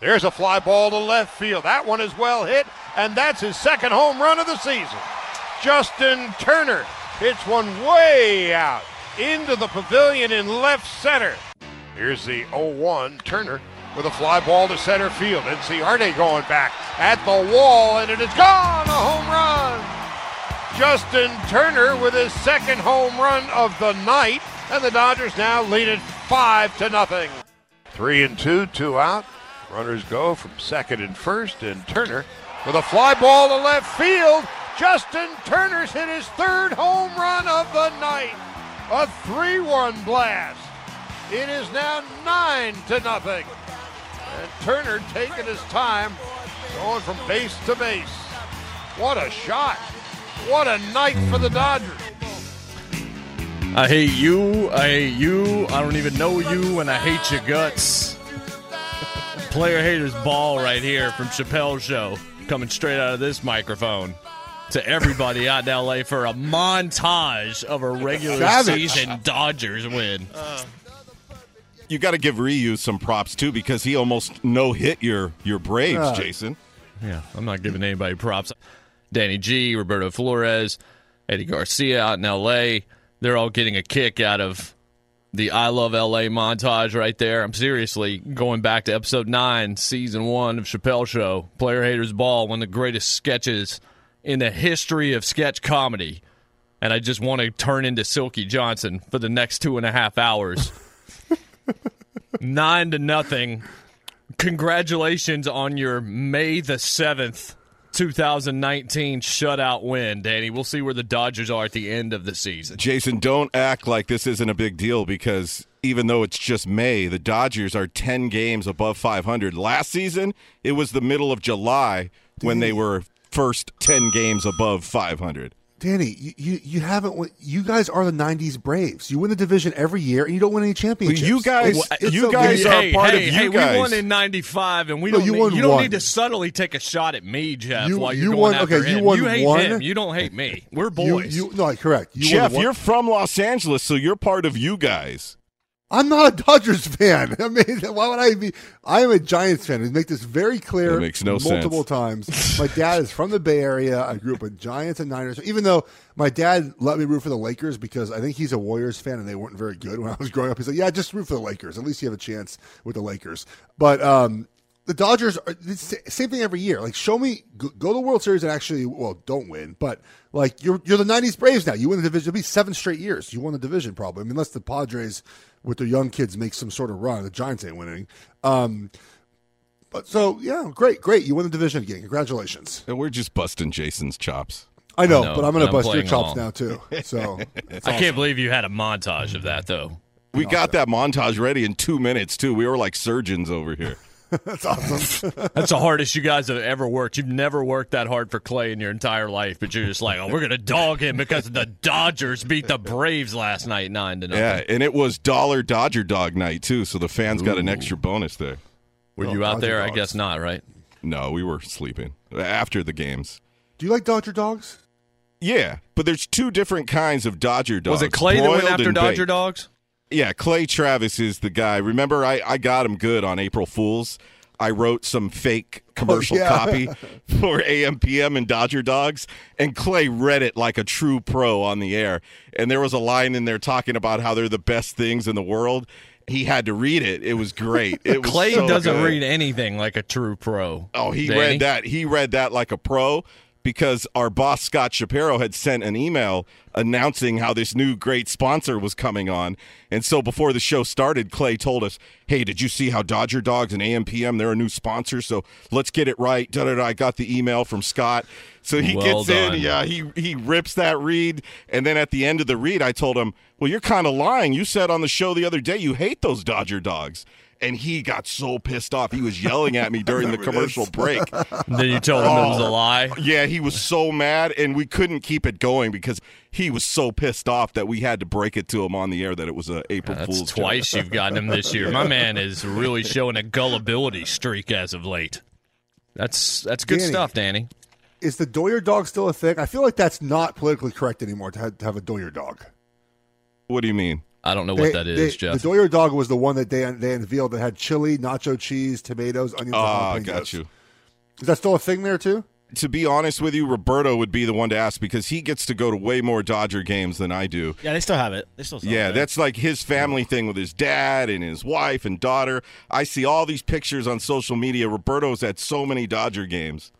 There's a fly ball to left field. That one is well hit, and that's his second home run of the season. Justin Turner hits one way out into the pavilion in left center. Here's the 0 1. Turner with a fly ball to center field. Inciarte going back at the wall, and it is gone. A home run. Justin Turner with his second home run of the night, and the Dodgers now lead it five to nothing. Three and two, two out. Runners go from second and first, and Turner with a fly ball to left field. Justin Turner's hit his third home run of the night. A 3-1 blast. It is now nine to nothing. And Turner taking his time, going from base to base. What a shot. What a night for the Dodgers. I hate you. I hate you. I don't even know you, and I hate your guts. Player haters ball right here from Chappelle's show, coming straight out of this microphone to everybody out in LA for a montage of a regular Savage. season Dodgers win. You got to give Ryu some props too because he almost no hit your your Braves, Uh, Jason. Yeah, I'm not giving anybody props. Danny G, Roberto Flores, Eddie Garcia out in LA, they're all getting a kick out of the I Love LA montage right there. I'm seriously going back to episode 9, season 1 of Chappelle Show. Player Haters Ball, one of the greatest sketches in the history of sketch comedy. And I just want to turn into Silky Johnson for the next two and a half hours. Nine to nothing congratulations on your May the 7th, 2019 shutout win, Danny. We'll see where the Dodgers are at the end of the season. Jason, don't act like this isn't a big deal because even though it's just May, the Dodgers are 10 games above 500. Last season, it was the middle of July when they were first 10 games above 500. Danny, you, you, you haven't. won- You guys are the '90s Braves. You win the division every year, and you don't win any championships. you guys- It's you so- guys are hey, part hey, of hey, you we won in 95 and we No, don't you need, you don't one. need to subtly take a shot at me, Jeff, You- while you're you going won- after okay, you him. won you hate one. him. You don't hate me. We're boys. you, no, correct. You Jeff, you're from Los Angeles, so you're part of you guys. I'm not a Dodgers fan. I mean, why would I be? I am a Giants fan. We make this very clear. That makes no multiple times. My dad is from the Bay Area. I grew up with Giants and Niners. Even though my dad let me root for the Lakers because I think he's a Warriors fan and they weren't very good when I was growing up. He's like, "Yeah, just root for the Lakers. At least you have a chance with the Lakers." But um, the Dodgers are the same thing every year. Like, show me go, go to the World Series and actually, well, don't win, but like you're you're the '90s Braves now. You win the division. It'll be seven straight years. You won the division probably. I mean, unless the Padres with their young kids make some sort of run. The Giants ain't winning. Um, but so yeah, great, great. You win the division again. Congratulations. And we're just busting Jason's chops. I know, I know, but I'm going to bust your chops along. now too. So I can't believe you had a montage of that though. We got that montage ready in two minutes too. We were like surgeons over here. that's awesome. That's the hardest you guys have ever worked. You've never worked that hard for Clay in your entire life, but you're just like, oh, we're gonna dog him because the Dodgers beat the Braves last night nine to nothing. Yeah, and it was dollar Dodger dog night too, so the fans got an extra bonus there. Were Oh, you out Dodger there? I guess not, right? No, we were sleeping after the games. Do you like Dodger dogs? Yeah, but there's two different kinds of Dodger dogs. Was it Clay that went after Dodger baked. dogs? Yeah, Clay Travis is the guy. Remember, I, I got him good on April Fools. I wrote some fake oh, commercial yeah. copy for AMPM and Dodger Dogs, and Clay read it like a true pro on the air. And there was a line in there talking about how they're the best things in the world. He had to read it. It was great. It was Clay so doesn't good. read anything like a true pro. Oh, he Danny? read that. He read that like a pro because our boss Scott Shapiro had sent an email announcing how this new great sponsor was coming on. And so before the show started, Clay told us, "Hey, did you see how Dodger Dogs and AMPM they're a new sponsor? So let's get it right." Da da da. I got the email from Scott. So he Well gets done. in, yeah, he he rips that read, and then at the end of the read, I told him, "Well, you're kind of lying. You said on the show the other day you hate those Dodger Dogs." And he got so pissed off. He was yelling at me during the commercial break. Then you told him it was a Oh. lie. Yeah, he was so mad, and we couldn't keep it going because he was so pissed off that we had to break it to him on the air that it was a April That's Fool's joke. twice you've gotten him this year. My man is really showing a gullibility streak as of late. That's that's good Danny. stuff, Danny. Is the Doyer dog still a thing? I feel like that's not politically correct anymore to have, to have a Doyer dog. What do you mean? I don't know They- what that is, they- Jeff. The Doyer dog was the one that they they unveiled that had chili, nacho cheese, tomatoes, onions. Ah, and jalapenos. got you. Is that still a thing there too? To be honest with you, Roberto would be the one to ask because he gets to go to way more Dodger games than I do. Yeah, they still have it. They still sell Yeah, it. that's like his family thing with his dad and his wife and daughter. I see all these pictures on social media. Roberto's at so many Dodger games.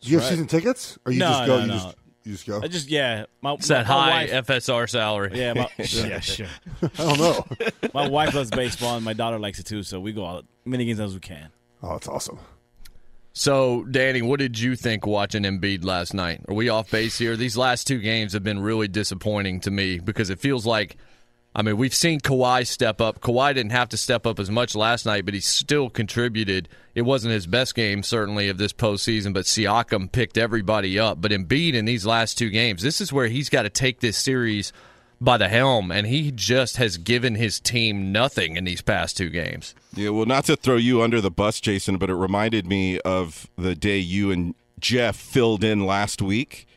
Do you have right. season tickets, or you No, just go? no, you no. just you just go. I just yeah. My, It's that my high wife- FSR salary. Yeah, my, yeah, sure. I don't know. My wife loves baseball and my daughter likes it too, so we go out many games as we can. Oh, that's awesome. So, Danny, what did you think watching Embiid last night? Are we off base here? These last two games have been really disappointing to me because it feels like, I mean, we've seen Kawhi step up. Kawhi didn't have to step up as much last night, but he still contributed. It wasn't his best game, certainly, of this postseason, but Siakam picked everybody up. But Embiid in these last two games, this is where he's got to take this series by the helm, and he just has given his team nothing in these past two games. Yeah, well, not to throw you under the bus, Jason, but it reminded me of the day you and Jeff filled in last week.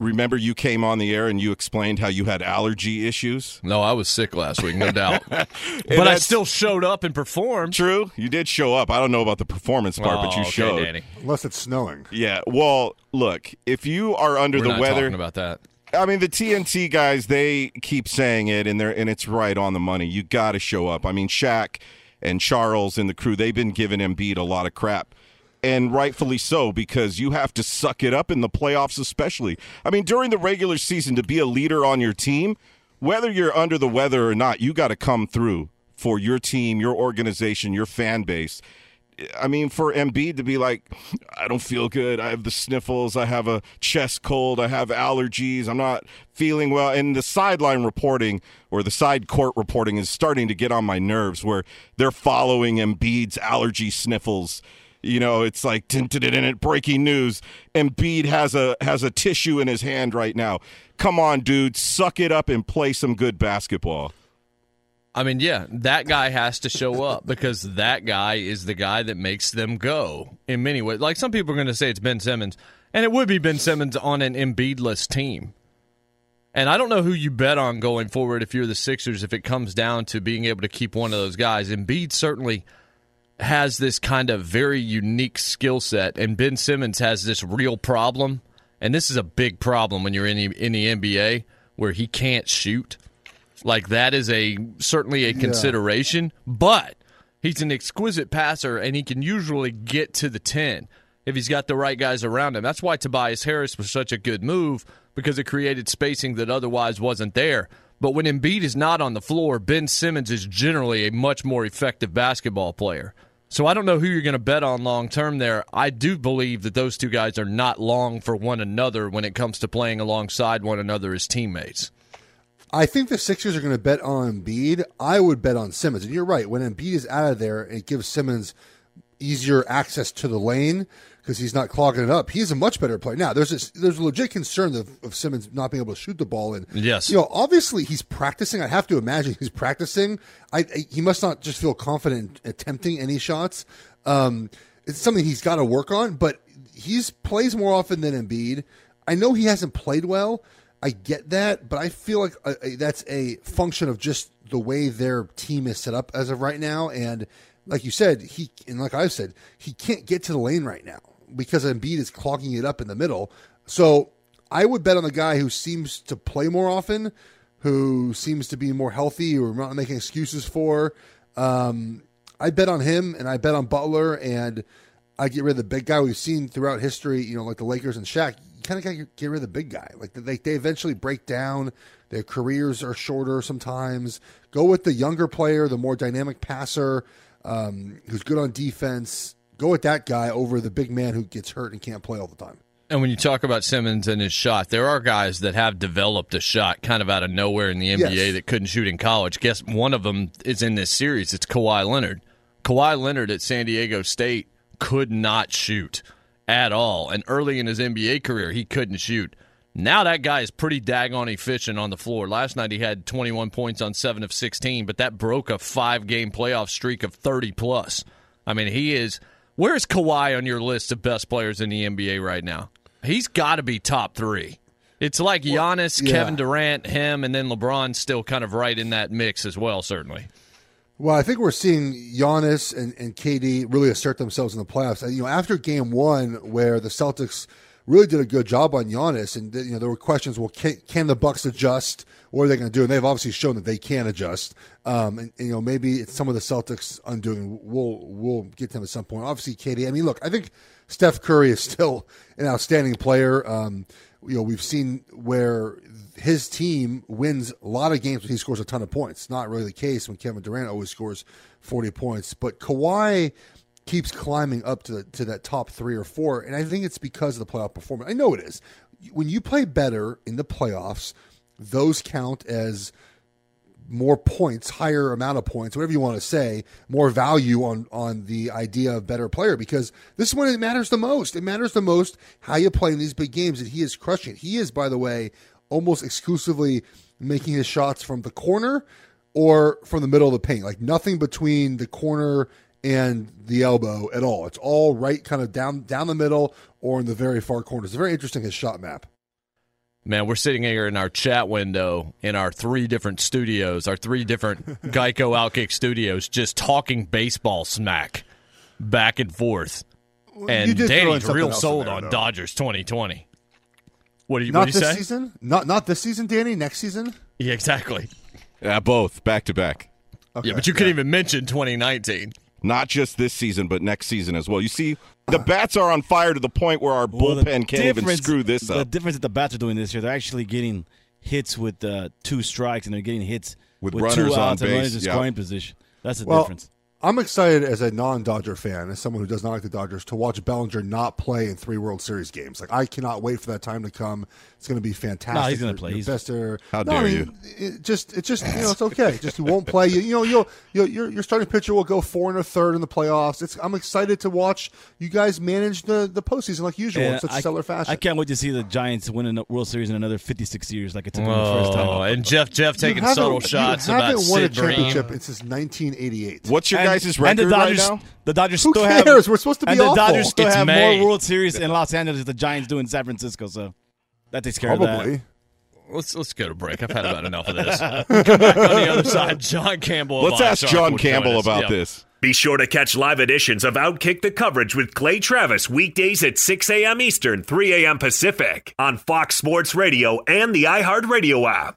Remember, you came on the air and you explained how you had allergy issues. No, I was sick last week, no doubt. but I still showed up and performed. True, you did show up. I don't know about the performance part, but Oh, you okay, showed. Danny. Unless it's snowing. Yeah. Well, look, if you are under We're the not weather, talking about that. I mean, the TNT guys, they keep saying it, and they're and it's right on the money. You got to show up. I mean, Shaq and Charles and the crew, they've been giving Embiid a lot of crap, and rightfully so because you have to suck it up in the playoffs, especially. I mean, during the regular season, to be a leader on your team, whether you're under the weather or not, you got to come through for your team, your organization, your fan base. I mean, for Embiid to be like, I don't feel good. I have the sniffles. I have a chest cold. I have allergies. I'm not feeling well. And the sideline reporting or the side court reporting is starting to get on my nerves where they're following Embiid's allergy sniffles. You know, it's like breaking news. Embiid has a has a tissue in his hand right now. Come on, dude, suck it up and play some good basketball. I mean, yeah, that guy has to show up because that guy is the guy that makes them go in many ways. Like some people are going to say it's Ben Simmons, and it would be Ben Simmons on an Embiidless team. And I don't know who you bet on going forward if you're the Sixers if it comes down to being able to keep one of those guys. Embiid certainly has this kind of very unique skill set, and Ben Simmons has this real problem. And this is a big problem when you're in the, in the NBA where he can't shoot. Like that is a certainly a consideration, but He's an exquisite passer, and he can usually get to the 10 if he's got the right guys around him. That's why Tobias Harris was such a good move because it created spacing that otherwise wasn't there. But when Embiid is not on the floor, Ben Simmons is generally a much more effective basketball player. So I don't know who you're going to bet on long term there. I do believe that those two guys are not long for one another when it comes to playing alongside one another as teammates. I think the Sixers are going to bet on Embiid. I would bet on Simmons. And you're right. When Embiid is out of there, it gives Simmons easier access to the lane because he's not clogging it up. He's a much better player. Now, there's this, there's a legit concern of, of Simmons not being able to shoot the ball. And yes, you know, obviously he's practicing. I have to imagine he's practicing. I, I he must not just feel confident attempting any shots. Um, it's something he's got to work on. But he's plays more often than Embiid. I know he hasn't played well. I get that, but I feel like uh, uh, that's a function of just the way their team is set up as of right now. And like you said, he and like I've said, he can't get to the lane right now because Embiid is clogging it up in the middle. So I would bet on the guy who seems to play more often, who seems to be more healthy or not making excuses for. Um, I bet on him, and I bet on Butler, and I get rid of the big guy we've seen throughout history. You know, like the Lakers and Shaq You kind of got to get rid of the big guy. Like they, they eventually break down. Their careers are shorter sometimes. Go with the younger player, the more dynamic passer, um, who's good on defense. Go with that guy over the big man who gets hurt and can't play all the time. And when you talk about Simmons and his shot, there are guys that have developed a shot kind of out of nowhere in the NBA yes. that couldn't shoot in college. Guess one of them is in this series. It's Kawhi Leonard. Kawhi Leonard at San Diego State could not shoot at all. And early in his NBA career, he couldn't shoot. Now that guy is pretty daggone efficient on the floor. Last night he had 21 points on 7 of 16, but that broke a five game playoff streak of 30 plus. I mean, he is. Where's Kawhi on your list of best players in the NBA right now? He's got to be top three. It's like Giannis, yeah. Kevin Durant, him, and then LeBron still kind of right in that mix as well, certainly. Well, I think we're seeing Giannis and, and KD really assert themselves in the playoffs. You know, after game one, where the Celtics really did a good job on Giannis, and you know there were questions. Well, can, can the Bucks adjust? What are they going to do? And they've obviously shown that they can adjust. Um, and, and, you know maybe it's some of the Celtics undoing. We'll we'll get to them at some point. Obviously, KD. I mean, look, I think Steph Curry is still an outstanding player. Um, you know, we've seen where his team wins a lot of games when he scores a ton of points. Not really the case when Kevin Durant always scores 40 points. But Kawhi keeps climbing up to, to that top three or four. And I think it's because of the playoff performance. I know it is. When you play better in the playoffs, those count as – more points, higher amount of points, whatever you want to say, more value on on the idea of better player because this is when it matters the most. It matters the most how you play in these big games, and he is crushing it. He is, by the way, almost exclusively making his shots from the corner or from the middle of the paint, like nothing between the corner and the elbow at all. It's all right, kind of down down the middle or in the very far corners. It's very interesting his shot map. Man, we're sitting here in our chat window in our three different studios, our three different Geico Outkick studios, just talking baseball smack back and forth. And Danny's real sold there, on though. Dodgers 2020. What do you, not what do you this say? season? Not not this season, Danny. Next season? Yeah, exactly. Yeah, both back to back. Okay, yeah, but you yeah. couldn't even mention 2019. Not just this season, but next season as well. You see, the bats are on fire to the point where our well, bullpen can't even screw this up. The difference that the bats are doing this year, they're actually getting hits with uh, two strikes, and they're getting hits with, with runners two on outs base. and runners in yep. scoring position. That's the well, difference. I'm excited as a non-Dodger fan, as someone who does not like the Dodgers, to watch Bellinger not play in three World Series games. Like I cannot wait for that time to come. It's going to be fantastic. No, he's going to play. He's best How no, dare I mean, you? It just, it just, you know, it's okay. just he won't play. You, you know, you'll, you'll, your, your starting pitcher will go four and a third in the playoffs. It's, I'm excited to watch you guys manage the the postseason like usual and in such I, stellar fashion. I can't wait to see the Giants win a World Series in another 56 years, like it took them the first time. Oh, and Jeff, Jeff taking subtle shots you haven't won Sid a championship Bream. since 1988. What's your And- guys' and the Dodgers, right now? The Dodgers Who still cares? have. We're supposed to be and the. Dodgers still It's have May. more World Series in Los Angeles than the Giants do in San Francisco. So that takes care of that. Let's let's go to break. I've had about enough of this. Come back on the other side. John Campbell. Let's ask Oddshark John Campbell about Yeah. this. Be sure to catch live editions of Outkick the Coverage with Clay Travis weekdays at 6 a.m. Eastern, 3 a.m. Pacific on Fox Sports Radio and the iHeartRadio app.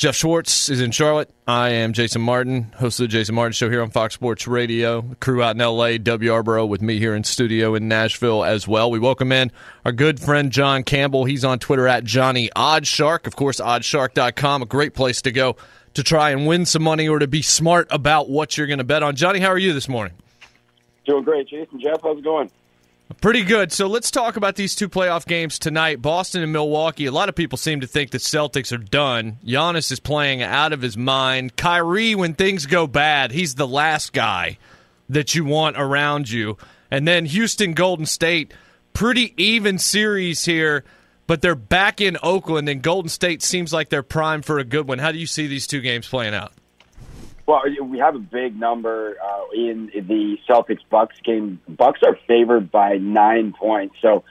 Jeff Schwartz is in Charlotte. I am Jason Martin, host of the Jason Martin Show here on Fox Sports Radio. Crew out in LA, W. Arborough with me here in studio in Nashville as well. We welcome in our good friend John Campbell. He's on Twitter at Johnny Oddshark. Of course, oddshark.com, a great place to go to try and win some money or to be smart about what you're going to bet on. Johnny, how are you this morning? Doing great, Jason. Jeff, how's it going? Pretty good. So let's talk about these two playoff games tonight. Boston and Milwaukee. A lot of people seem to think the Celtics are done. Giannis is playing out of his mind. Kyrie, when things go bad, he's the last guy that you want around you. And then Houston Golden State pretty even series here, but they're back in Oakland, and Golden State seems like they're primed for a good one. How do you see these two games playing out? Well, we have a big number uh, in the Celtics Bucks game. Bucks are favored by nine points, so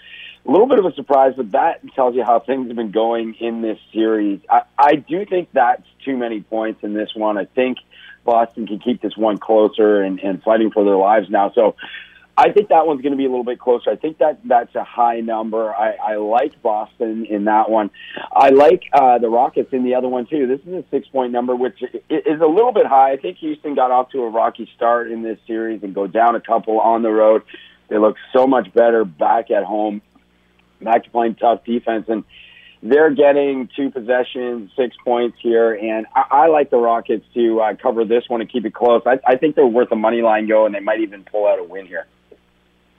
a little bit of a surprise, but that tells you how things have been going in this series. I, I do think that's too many points in this one. I think Boston can keep this one closer and, and fighting for their lives now. So I think that one's going to be a little bit closer. I think that that's a high number. I, I like Boston in that one. I like uh, the Rockets in the other one too. This is a six point number, which is a little bit high. I think Houston got off to a rocky start in this series and go down a couple on the road. They look so much better back at home, back to playing tough defense, and they're getting two possessions, six points here, and I, I like the Rockets to uh, cover this one and keep it close. I, I think they're worth a money line go, and they might even pull out a win here.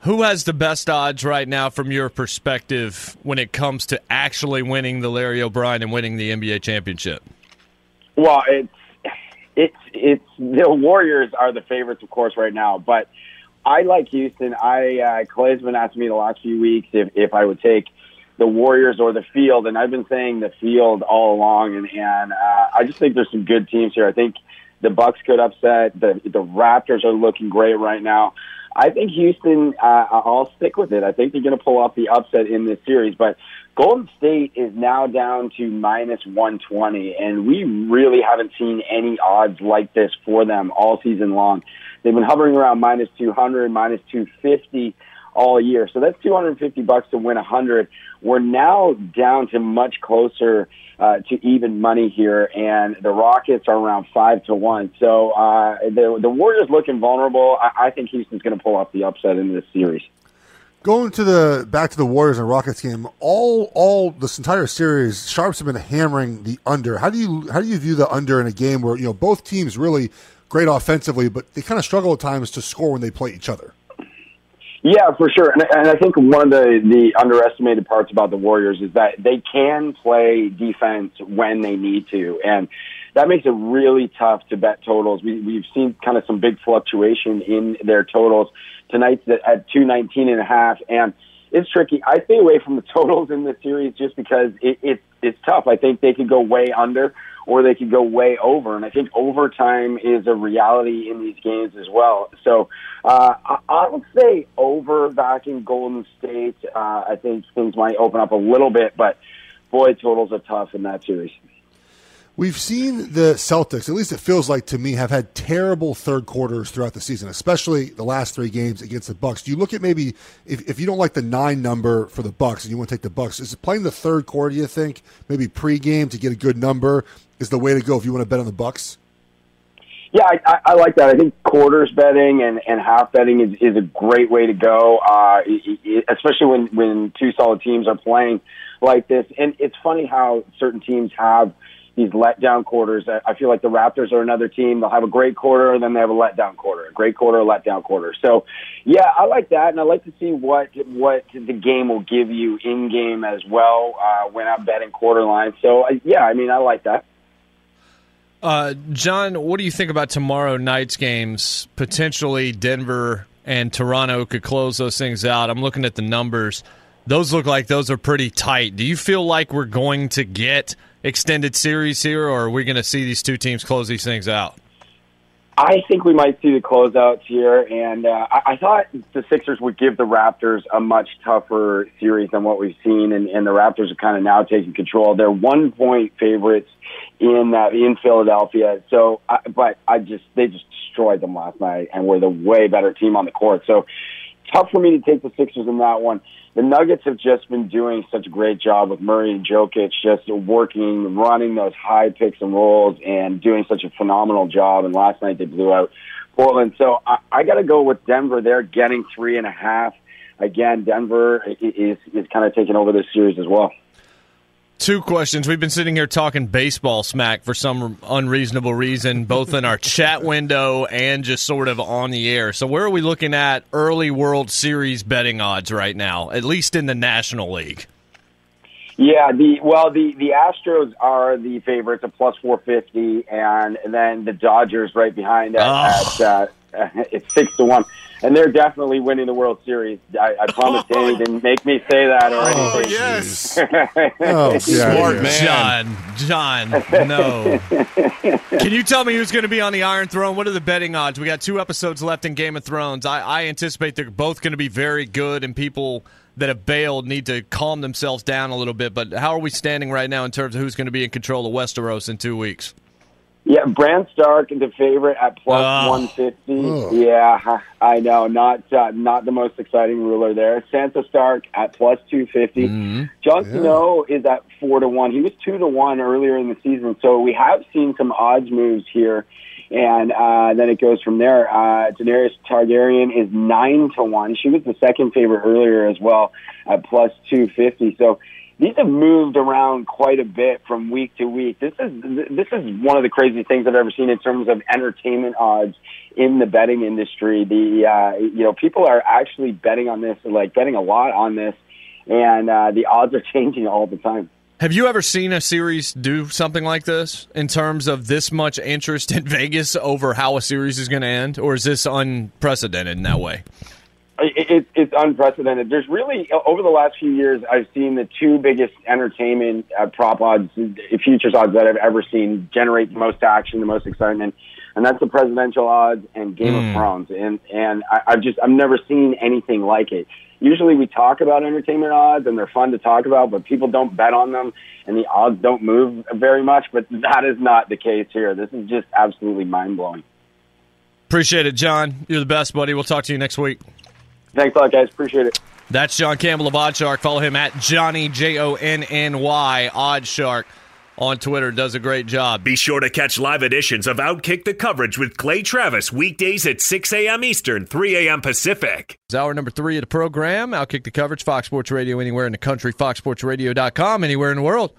Who has the best odds right now from your perspective when it comes to actually winning the Larry O'Brien and winning the NBA championship? Well, it's it's it's the Warriors are the favorites, of course, right now. But I like Houston. I uh, Clay's been asking me the last few weeks if if I would take the Warriors or the field, and I've been saying the field all along. And and uh, I just think there's some good teams here. I think the Bucks could upset. The the Raptors are looking great right now. I think Houston. Uh, I'll stick with it. I think they're going to pull off the upset in this series, but Golden State is now down to minus 120, and we really haven't seen any odds like this for them all season long. They've been hovering around minus 200, minus 250 all year. So that's 250 bucks to win 100. We're now down to much closer uh, to even money here, and the Rockets are around five to one. So uh, the the Warriors looking vulnerable. I, I think Houston's going to pull off the upset in this series. Going to the back to the Warriors and Rockets game, all all this entire series, sharps have been hammering the under. How do you how do you view the under in a game where you know both teams really great offensively, but they kind of struggle at times to score when they play each other? Yeah, for sure. And, and I think one of the, the underestimated parts about the Warriors is that they can play defense when they need to. And that makes it really tough to bet totals. We, we've seen kind of some big fluctuation in their totals. Tonight's at 219 and a half. And it's tricky. I stay away from the totals in this series just because it, it, it's tough. I think they could go way under or they could go way over. And I think overtime is a reality in these games as well. So uh, I, I would say over back in Golden State. Uh, I think things might open up a little bit, but boy, totals are tough in that series. We've seen the Celtics, at least it feels like to me, have had terrible third quarters throughout the season, especially the last three games against the Bucks. Do you look at maybe if, if you don't like the nine number for the Bucks and you want to take the Bucks, is it playing the third quarter? Do you think maybe pregame to get a good number is the way to go if you want to bet on the Bucks? Yeah, I, I, I like that. I think quarters betting and, and half betting is, is a great way to go, uh, especially when, when two solid teams are playing like this. And it's funny how certain teams have these letdown quarters. I feel like the Raptors are another team. They'll have a great quarter, and then they have a letdown quarter, a great quarter, a letdown quarter. So, yeah, I like that, and I like to see what what the game will give you in game as well uh, when I'm betting quarter line. So, yeah, I mean, I like that. Uh, John, what do you think about tomorrow night's games? Potentially Denver and Toronto could close those things out. I'm looking at the numbers. Those look like those are pretty tight. Do you feel like we're going to get extended series here, or are we going to see these two teams close these things out? I think we might see the closeouts here, and uh, I, I thought the Sixers would give the Raptors a much tougher series than what we've seen, and, and the Raptors are kind of now taking control. They're one point favorites in uh, in Philadelphia, so I, but I just they just destroyed them last night, and were the way better team on the court. So tough for me to take the Sixers in that one the Nuggets have just been doing such a great job with Murray and Jokic, just working, running those high picks and rolls, and doing such a phenomenal job. And last night they blew out Portland. So I, I got to go with Denver. They're getting three and a half. Again, Denver is is kind of taking over this series as well. Two questions. We've been sitting here talking baseball smack for some unreasonable reason, both in our chat window and just sort of on the air. So, where are we looking at early World Series betting odds right now, at least in the National League? Yeah, the well, the the Astros are the favorites at plus four fifty, and then the Dodgers right behind at, oh. at uh, it's six to one, and they're definitely winning the World Series. I, I promise Danny didn't make me say that or Oh, anything. yes. oh, Smart man. John, John, no. Can you tell me who's going to be on the Iron Throne? What are the betting odds? We got two episodes left in Game of Thrones. I, I anticipate they're both going to be very good, and people that have bailed need to calm themselves down a little bit. But how are we standing right now in terms of who's going to be in control of Westeros in two weeks? Yeah, Bran Stark is the favorite at plus Oh. one fifty. Ugh. Yeah, I know, not uh, not the most exciting ruler there. Sansa Stark at plus two fifty. Mm-hmm. Jon Yeah. Snow is at four to one. He was two to one earlier in the season, so we have seen some odds moves here, and uh, then it goes from there. Uh, Daenerys Targaryen is nine to one. She was the second favorite earlier as well at plus two fifty. So these have moved around quite a bit from week to week. This is this is one of the crazy things I've ever seen in terms of entertainment odds in the betting industry. The uh, you know people are actually betting on this, like betting a lot on this, and uh, the odds are changing all the time. Have you ever seen a series do something like this in terms of this much interest in Vegas over how a series is going to end, or is this unprecedented in that way? It, it, it's unprecedented. There's really over the last few years, I've seen the two biggest entertainment uh, prop odds, uh, futures odds that I've ever seen generate the most action, the most excitement, and that's the presidential odds and Game Mm. of Thrones. And and I, I've just I've never seen anything like it. Usually we talk about entertainment odds and they're fun to talk about, but people don't bet on them and the odds don't move very much. But that is not the case here. This is just absolutely mind blowing. Appreciate it, John. You're the best, buddy. We'll talk to you next week. Thanks a lot, guys. Appreciate it. That's John Campbell of Oddshark. Follow him at Johnny J O N N Y Oddshark on Twitter. Does a great job. Be sure to catch live editions of Outkick the Coverage with Clay Travis weekdays at 6 a.m. Eastern, 3 a.m. Pacific. It's hour number three of the program. Outkick the coverage. Fox Sports Radio anywhere in the country. FoxSportsRadio.com anywhere in the world.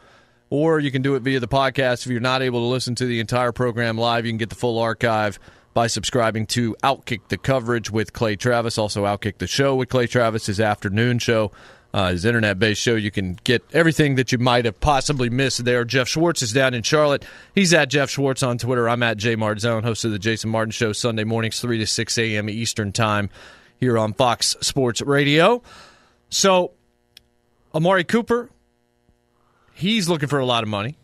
Or you can do it via the podcast. If you're not able to listen to the entire program live, you can get the full archive by subscribing to Outkick the Coverage with Clay Travis. Also, Outkick the Show with Clay Travis, his afternoon show, uh, his internet based show. You can get everything that you might have possibly missed there. Jeff Schwartz is down in Charlotte. He's at Jeff Schwartz on Twitter. I'm at J Martzone, host of the Jason Martin Show, Sunday mornings, 3 to 6 a.m. Eastern Time here on Fox Sports Radio. So, Amari Cooper, he's looking for a lot of money.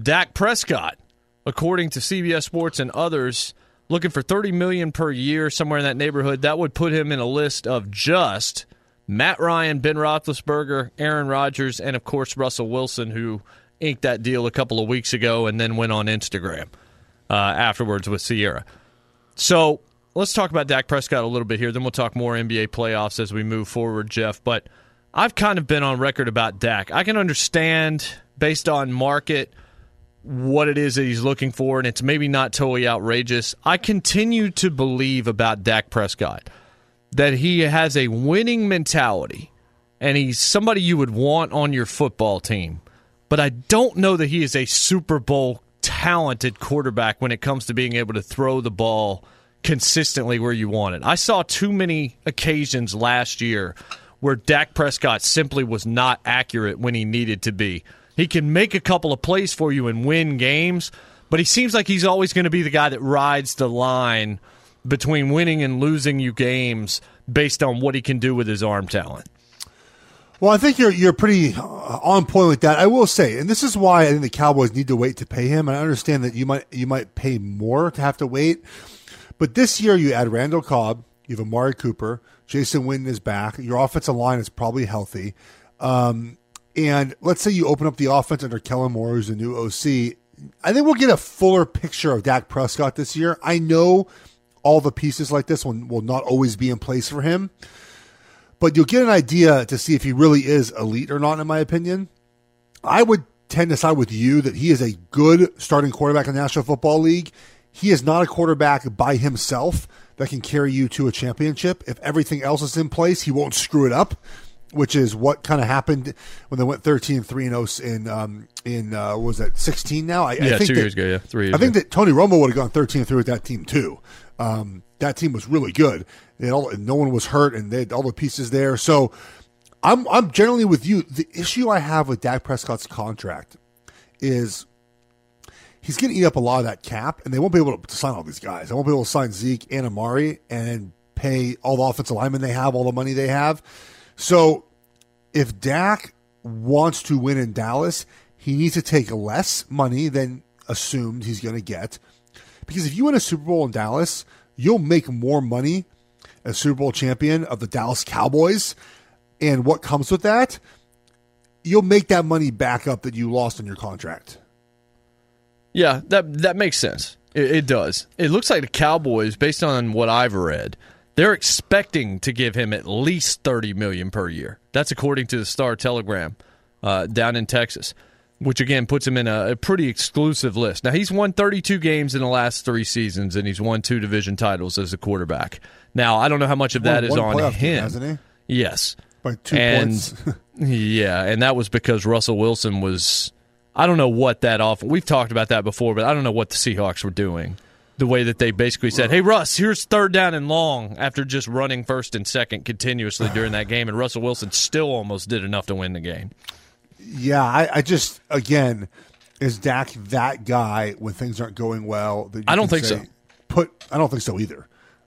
Dak Prescott, according to CBS Sports and others, looking for 30 million per year somewhere in that neighborhood. That would put him in a list of just Matt Ryan, Ben Roethlisberger, Aaron Rodgers, and of course Russell Wilson, who inked that deal a couple of weeks ago and then went on Instagram uh, afterwards with Ciara. So let's talk about Dak Prescott a little bit here. Then we'll talk more NBA playoffs as we move forward, Jeff. But I've kind of been on record about Dak. I can understand based on market what it is that he's looking for, and it's maybe not totally outrageous. I continue to believe about Dak Prescott that he has a winning mentality and he's somebody you would want on your football team. But I don't know that he is a Super Bowl talented quarterback when it comes to being able to throw the ball consistently where you want it. I saw too many occasions last year where Dak Prescott simply was not accurate when he needed to be. He can make a couple of plays for you and win games, but he seems like he's always going to be the guy that rides the line between winning and losing you games based on what he can do with his arm talent. Well, I think you're you're pretty uh, on point with that. I will say, and this is why I think the Cowboys need to wait to pay him. And I understand that you might you might pay more to have to wait, but this year you add Randall Cobb, you have Amari Cooper, Jason Witten is back. Your offensive line is probably healthy, um, and let's say you open up the offense under Kellen Moore, who's the new OC. I think we'll get a fuller picture of Dak Prescott this year. I know all the pieces like this will, will not always be in place for him but you'll get an idea to see if he really is elite or not, in my opinion. I would tend to side with you that he is a good starting quarterback in the National Football League. He is not a quarterback by himself that can carry you to a championship. If everything else is in place, he won't screw it up, which is what kind of happened when they went 13 3 0 in, um, in uh, what was that, 16 now? I, I Yeah, think two that- years ago, yeah, three years I think ago. that Tony Romo would have gone 13 3 with that team, too. Um, that team was really good. They all, no one was hurt, and they had all the pieces there. So I'm I'm generally with you. The issue I have with Dak Prescott's contract is he's going to eat up a lot of that cap, and they won't be able to sign all these guys. They won't be able to sign Zeke and Amari and pay all the offensive linemen they have, all the money they have. So if Dak wants to win in Dallas, he needs to take less money than assumed he's going to get. Because if you win a Super Bowl in Dallas, you'll make more money as Super Bowl champion of the Dallas Cowboys. And what comes with that, you'll make that money back up that you lost on your contract. Yeah, that that makes sense. It, it, does. It looks like the Cowboys, based on what I've read, they're expecting to give him at least thirty million per year. That's according to the Star Telegram uh, down in Texas, which again puts him in a, a pretty exclusive list. Now he's won thirty-two games in the last three seasons, and he's won two division titles as a quarterback. Now I don't know how much of that is on him. Game, hasn't he? Yes, by two and, points. yeah, and that was because Russell Wilson was I don't know what that off. We've talked about that before, but I don't know what the Seahawks were doing. The way that they basically said, "Hey Russ, here's third down and long," after just running first and second continuously during that game, and Russell Wilson still almost did enough to win the game. Yeah, I, I just again, is Dak that guy when things aren't going well? I don't think say, so. Put I don't think so either.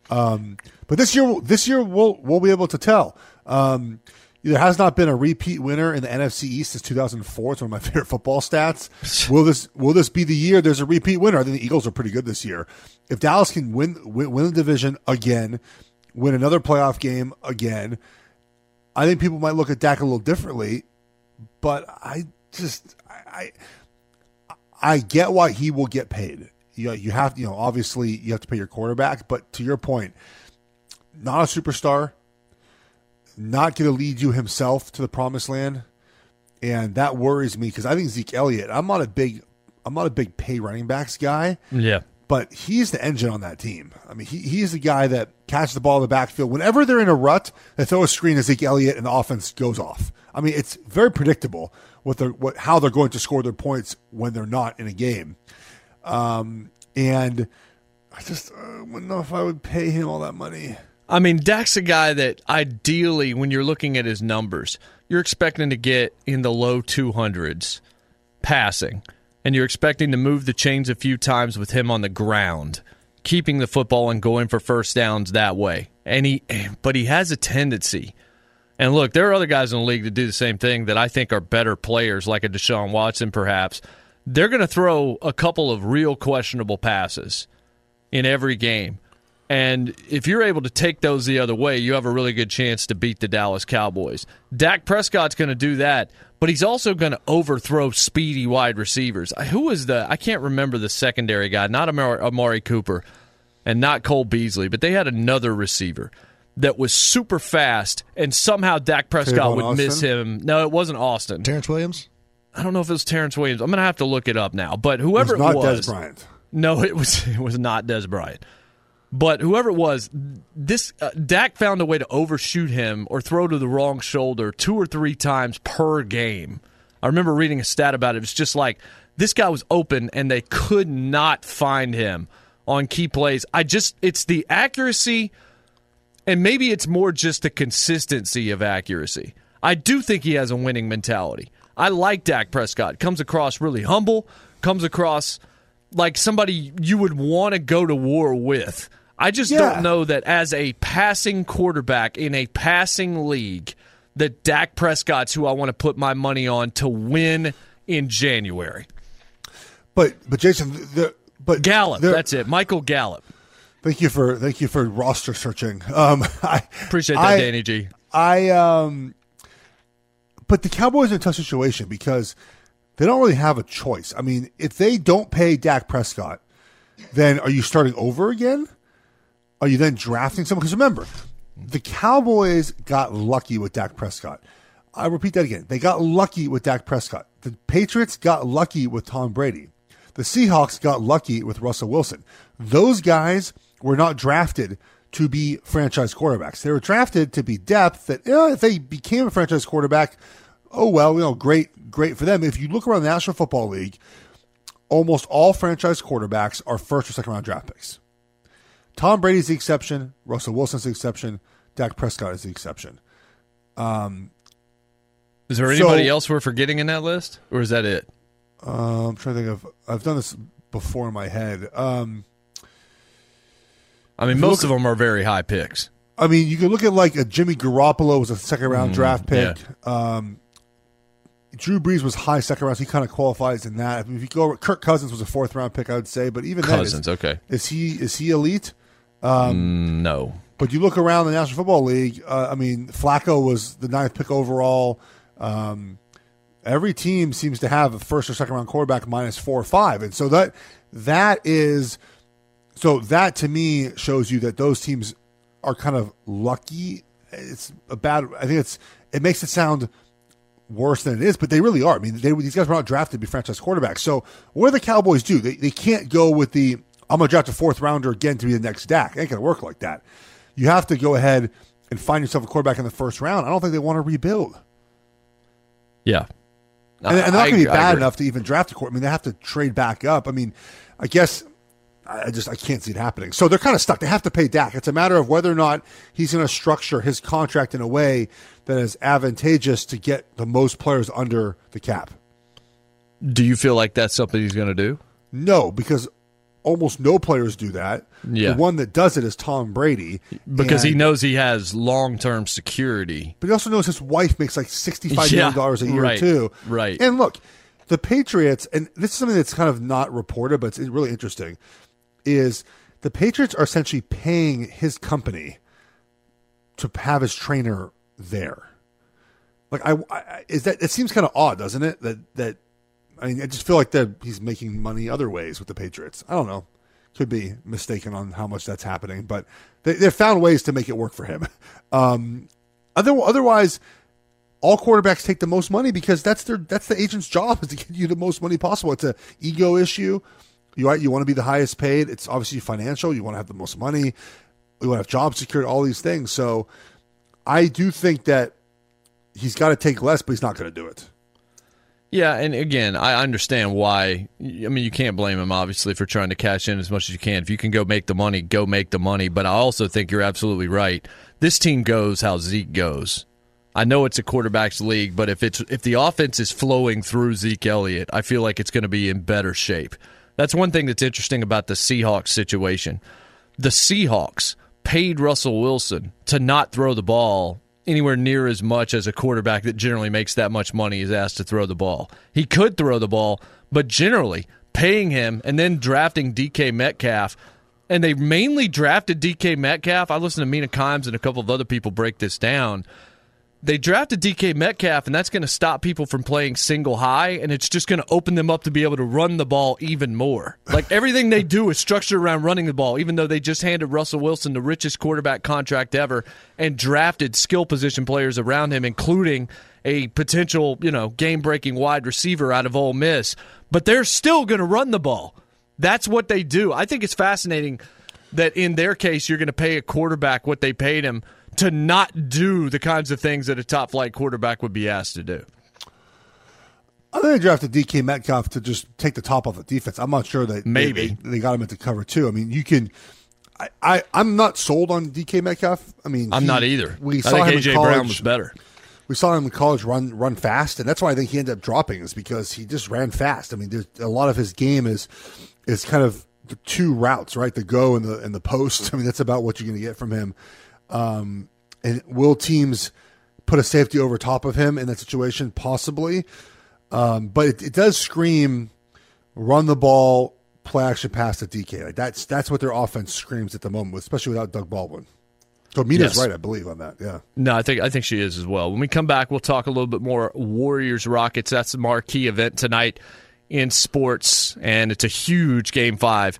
Um, but this year, this year we'll we'll be able to tell. Um, there has not been a repeat winner in the NFC East since 2004. It's one of my favorite football stats. will this will this be the year there's a repeat winner? I think the Eagles are pretty good this year. If Dallas can win win, win the division again, win another playoff game again, I think people might look at Dak a little differently. But I just I I get why he will get paid. You you have you know obviously you have to pay your quarterback, but to your point, not a superstar not going to lead you himself to the promised land, and that worries me because I think Zeke Elliott. I'm not a big, I'm not a big pay running backs guy. Yeah, but he's the engine on that team. I mean, he, he's the guy that catches the ball in the backfield. Whenever they're in a rut, they throw a screen to Zeke Elliott and the offense goes off. I mean, it's very predictable what they're what how they're going to score their points when they're not in a game. Um, and I just uh, wouldn't know if I would pay him all that money. I mean, Dak's a guy that ideally, when you're looking at his numbers, you're expecting to get in the low 200s passing, and you're expecting to move the chains a few times with him on the ground, keeping the football and going for first downs that way. And he, but he has a tendency. And look, there are other guys in the league that do the same thing that I think are better players, like a Deshaun Watson, perhaps. They're going to throw a couple of real questionable passes in every game and if you're able to take those the other way, you have a really good chance to beat the Dallas Cowboys. Dak Prescott's going to do that, but he's also going to overthrow speedy wide receivers. Who was the, I can't remember the secondary guy, not Amari Cooper and not Cole Beasley, but they had another receiver that was super fast, and somehow Dak Prescott would Austin? miss him. No, it wasn't Austin. Terrence Williams? I don't know if it was Terrence Williams. I'm going to have to look it up now. But whoever it was, not it was Dez Bryant. No, it was it was not Dez Bryant. But whoever it was, this uh, Dak found a way to overshoot him or throw to the wrong shoulder two or three times per game. I remember reading a stat about it. It was just like this guy was open and they could not find him on key plays. I just it's the accuracy and maybe it's more just the consistency of accuracy. I do think he has a winning mentality. I like Dak Prescott. Comes across really humble, comes across like somebody you would want to go to war with. I just yeah. don't know that as a passing quarterback in a passing league, that Dak Prescott's who I want to put my money on to win in January. But but Jason, the, but Gallup, that's it, Michael Gallup. Thank you for thank you for roster searching. Um, I appreciate that, I, Danny G. I um, but the Cowboys are in a tough situation because they don't really have a choice. I mean, if they don't pay Dak Prescott, then are you starting over again? Are you then drafting someone? Because remember, the Cowboys got lucky with Dak Prescott. I repeat that again. They got lucky with Dak Prescott. The Patriots got lucky with Tom Brady. The Seahawks got lucky with Russell Wilson. Those guys were not drafted to be franchise quarterbacks. They were drafted to be depth that you know, if they became a franchise quarterback, oh well, you know, great, great for them. If you look around the National Football League, almost all franchise quarterbacks are first or second round draft picks. Tom Brady's the exception. Russell Wilson's the exception. Dak Prescott is the exception. Um, is there anybody so, else we're forgetting in that list, or is that it? Uh, I'm trying to think of. I've done this before in my head. Um, I mean, most of them are very high picks. I mean, you can look at like a Jimmy Garoppolo was a second round Mm, draft pick. Um, Drew Brees was high second round, so he kind of qualifies in that. I mean, if you go, Kirk Cousins was a fourth round pick, I would say, but even then, is- Cousins, okay. is he is he elite? Um, Mm, no. But you look around the National Football League. Uh, I mean, Flacco was the ninth pick overall. Um, every team seems to have a first or second round quarterback minus four or five, and so that that is so that to me shows you that those teams are kind of lucky. It's a bad. I think it's it makes it sound worse than it is, but they really are. I mean, they, these guys were not drafted to be franchise quarterbacks. So what do the Cowboys do? They they can't go with the I'm going to draft a fourth rounder again to be the next Dak. It ain't going to work like that. You have to go ahead and find yourself a quarterback in the first round. I don't think they want to rebuild. Yeah. And, and they're not going to be bad enough to even draft a quarterback. I mean, they have to trade back up. I mean, I guess I just I can't see it happening. So they're kind of stuck. They have to pay Dak. It's a matter of whether or not he's going to structure his contract in a way that is advantageous to get the most players under the cap. Do you feel like that's something he's going to do? No, because almost no players do that. Yeah. The one that does it is Tom Brady. Because he knows he has long term security. But he also knows his wife makes like sixty-five Yeah, million dollars a year right, too. right. And look, the Patriots, and this is something that's kind of not reported, but it's really interesting, is the Patriots are essentially paying his company to have his trainer there. Like I, I is that it seems kind of odd, doesn't it? That that I mean, I just feel like that he's making money other ways with the Patriots. I don't know. Could be mistaken on how much that's happening, but they, they've found ways to make it work for him. Um, other, otherwise, all quarterbacks take the most money because that's their that's the agent's job is to get you the most money possible. It's a ego issue. You you want to be the highest paid. It's obviously financial. You want to have the most money. You want to have job security. All these things. So, I do think that he's got to take less, but he's not going to do it. Yeah, and again, I understand why. I mean, you can't blame him obviously for trying to cash in as much as you can. If you can go make the money, go make the money. But I also think you're absolutely right. This team goes how Zeke goes. I know it's a quarterbacks league, but if it's if the offense is flowing through Zeke Elliott, I feel like it's going to be in better shape. That's one thing that's interesting about the Seahawks situation. The Seahawks paid Russell Wilson to not throw the ball anywhere near as much as a quarterback that generally makes that much money is asked to throw the ball. He could throw the ball, but generally paying him and then drafting DK Metcalf, and they mainly drafted DK Metcalf. I listened to Mina Kimes and a couple of other people break this down. They drafted DK Metcalf, and that's going to stop people from playing single high, and it's just going to open them up to be able to run the ball even more. Like everything they do is structured around running the ball, even though they just handed Russell Wilson the richest quarterback contract ever and drafted skill position players around him, including a potential, you know, game breaking wide receiver out of Ole Miss. But they're still going to run the ball. That's what they do. I think it's fascinating that in their case, you're going to pay a quarterback what they paid him to not do the kinds of things that a top flight quarterback would be asked to do. I think they drafted DK Metcalf to just take the top off the defense. I'm not sure that Maybe. they, they got him into cover too. I mean, you can. I, I I'm not sold on DK Metcalf. I mean, I'm he- not either. We I saw him AJ in college. Brown was better. We saw him in college run run fast, and that's why I think he ended up dropping is because he just ran fast. I mean, there's a lot of his game is is kind of the two routes, right? The go and the and the post. I mean, that's about what you're going to get from him. Um, and will teams put a safety over top of him in that situation? Possibly, um, but it, it does scream run the ball, play action pass to DK. Like that's that's what their offense screams at the moment, especially without Doug Baldwin. So Mina's Yes. right, I believe, on that. Yeah. No, I think I think she is as well. When we come back, we'll talk a little bit more Warriors Rockets. That's the marquee event tonight in sports, and it's a huge game five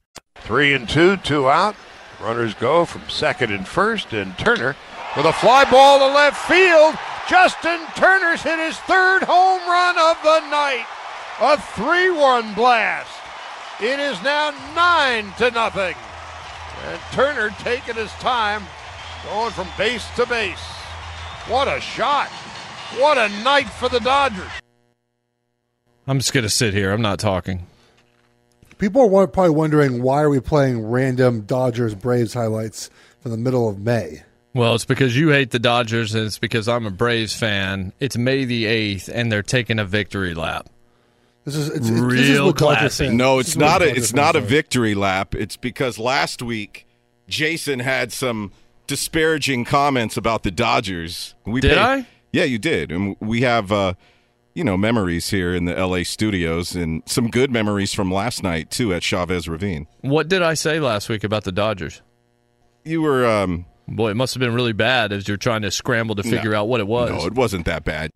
Three and two, two out. Runners go from second and first, and Turner with a fly ball to left field. Justin Turner's hit his third home run of the night. A 3 1 blast. It is now 9 to nothing. And Turner taking his time, going from base to base. What a shot. What a night for the Dodgers. I'm just going to sit here. I'm not talking. People are probably wondering why are we playing random Dodgers Braves highlights from the middle of May. Well, it's because you hate the Dodgers, and it's because I'm a Braves fan. It's May the 8th, and they're taking a victory lap. This is it's, Real this is what classy. No, it's not a it's not a victory lap. It's because last week Jason had some disparaging comments about the Dodgers. We Did I? Yeah, you did. And we have uh you know, memories here in the LA studios and some good memories from last night too at Chavez Ravine. What did I say last week about the Dodgers? You were um Boy, it must have been really bad as you're trying to scramble to figure No. out what it was. No, it wasn't that bad.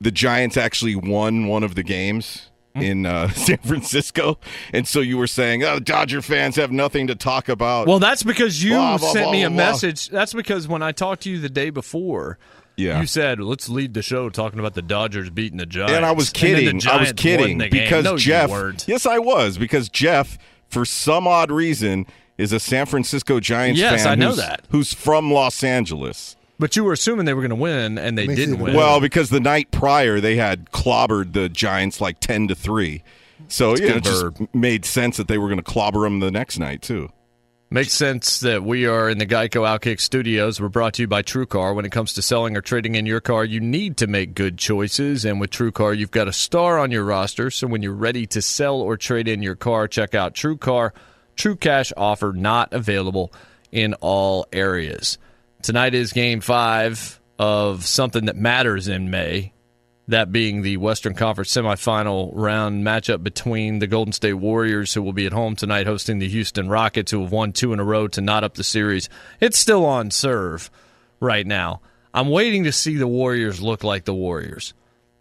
the Giants actually won one of the games in uh, San Francisco, and so you were saying, "Oh, Dodger fans have nothing to talk about." Well, that's because you Blah, blah, sent blah, me a message. That's because when I talked to you the day before, Yeah. you said, "Let's lead the show talking about the Dodgers beating the Giants." and I was then the kidding. I was kidding the because No, Jeff. Yes, I was because Jeff, for some odd reason, is a San Francisco Giants Yes, fan. I know that. Who's from Los Angeles. But you were assuming they were going to win, and they didn't win. Well, because the night prior they had clobbered the Giants like ten to three, so you know, it just made sense that they were going to clobber them the next night too. Makes sense that we are in the Geico Outkick studios. We're brought to you by TrueCar. When it comes to selling or trading in your car, you need to make good choices. And with TrueCar, you've got a star on your roster. So when you're ready to sell or trade in your car, check out TrueCar. True cash offer not available in all areas. Tonight is game five of something that matters in May that being the Western Conference semifinal round matchup between the Golden State Warriors, who will be at home tonight hosting the Houston Rockets, who have won two in a row to knot up the series. It's still on serve right now. I'm waiting to see the Warriors look like the Warriors.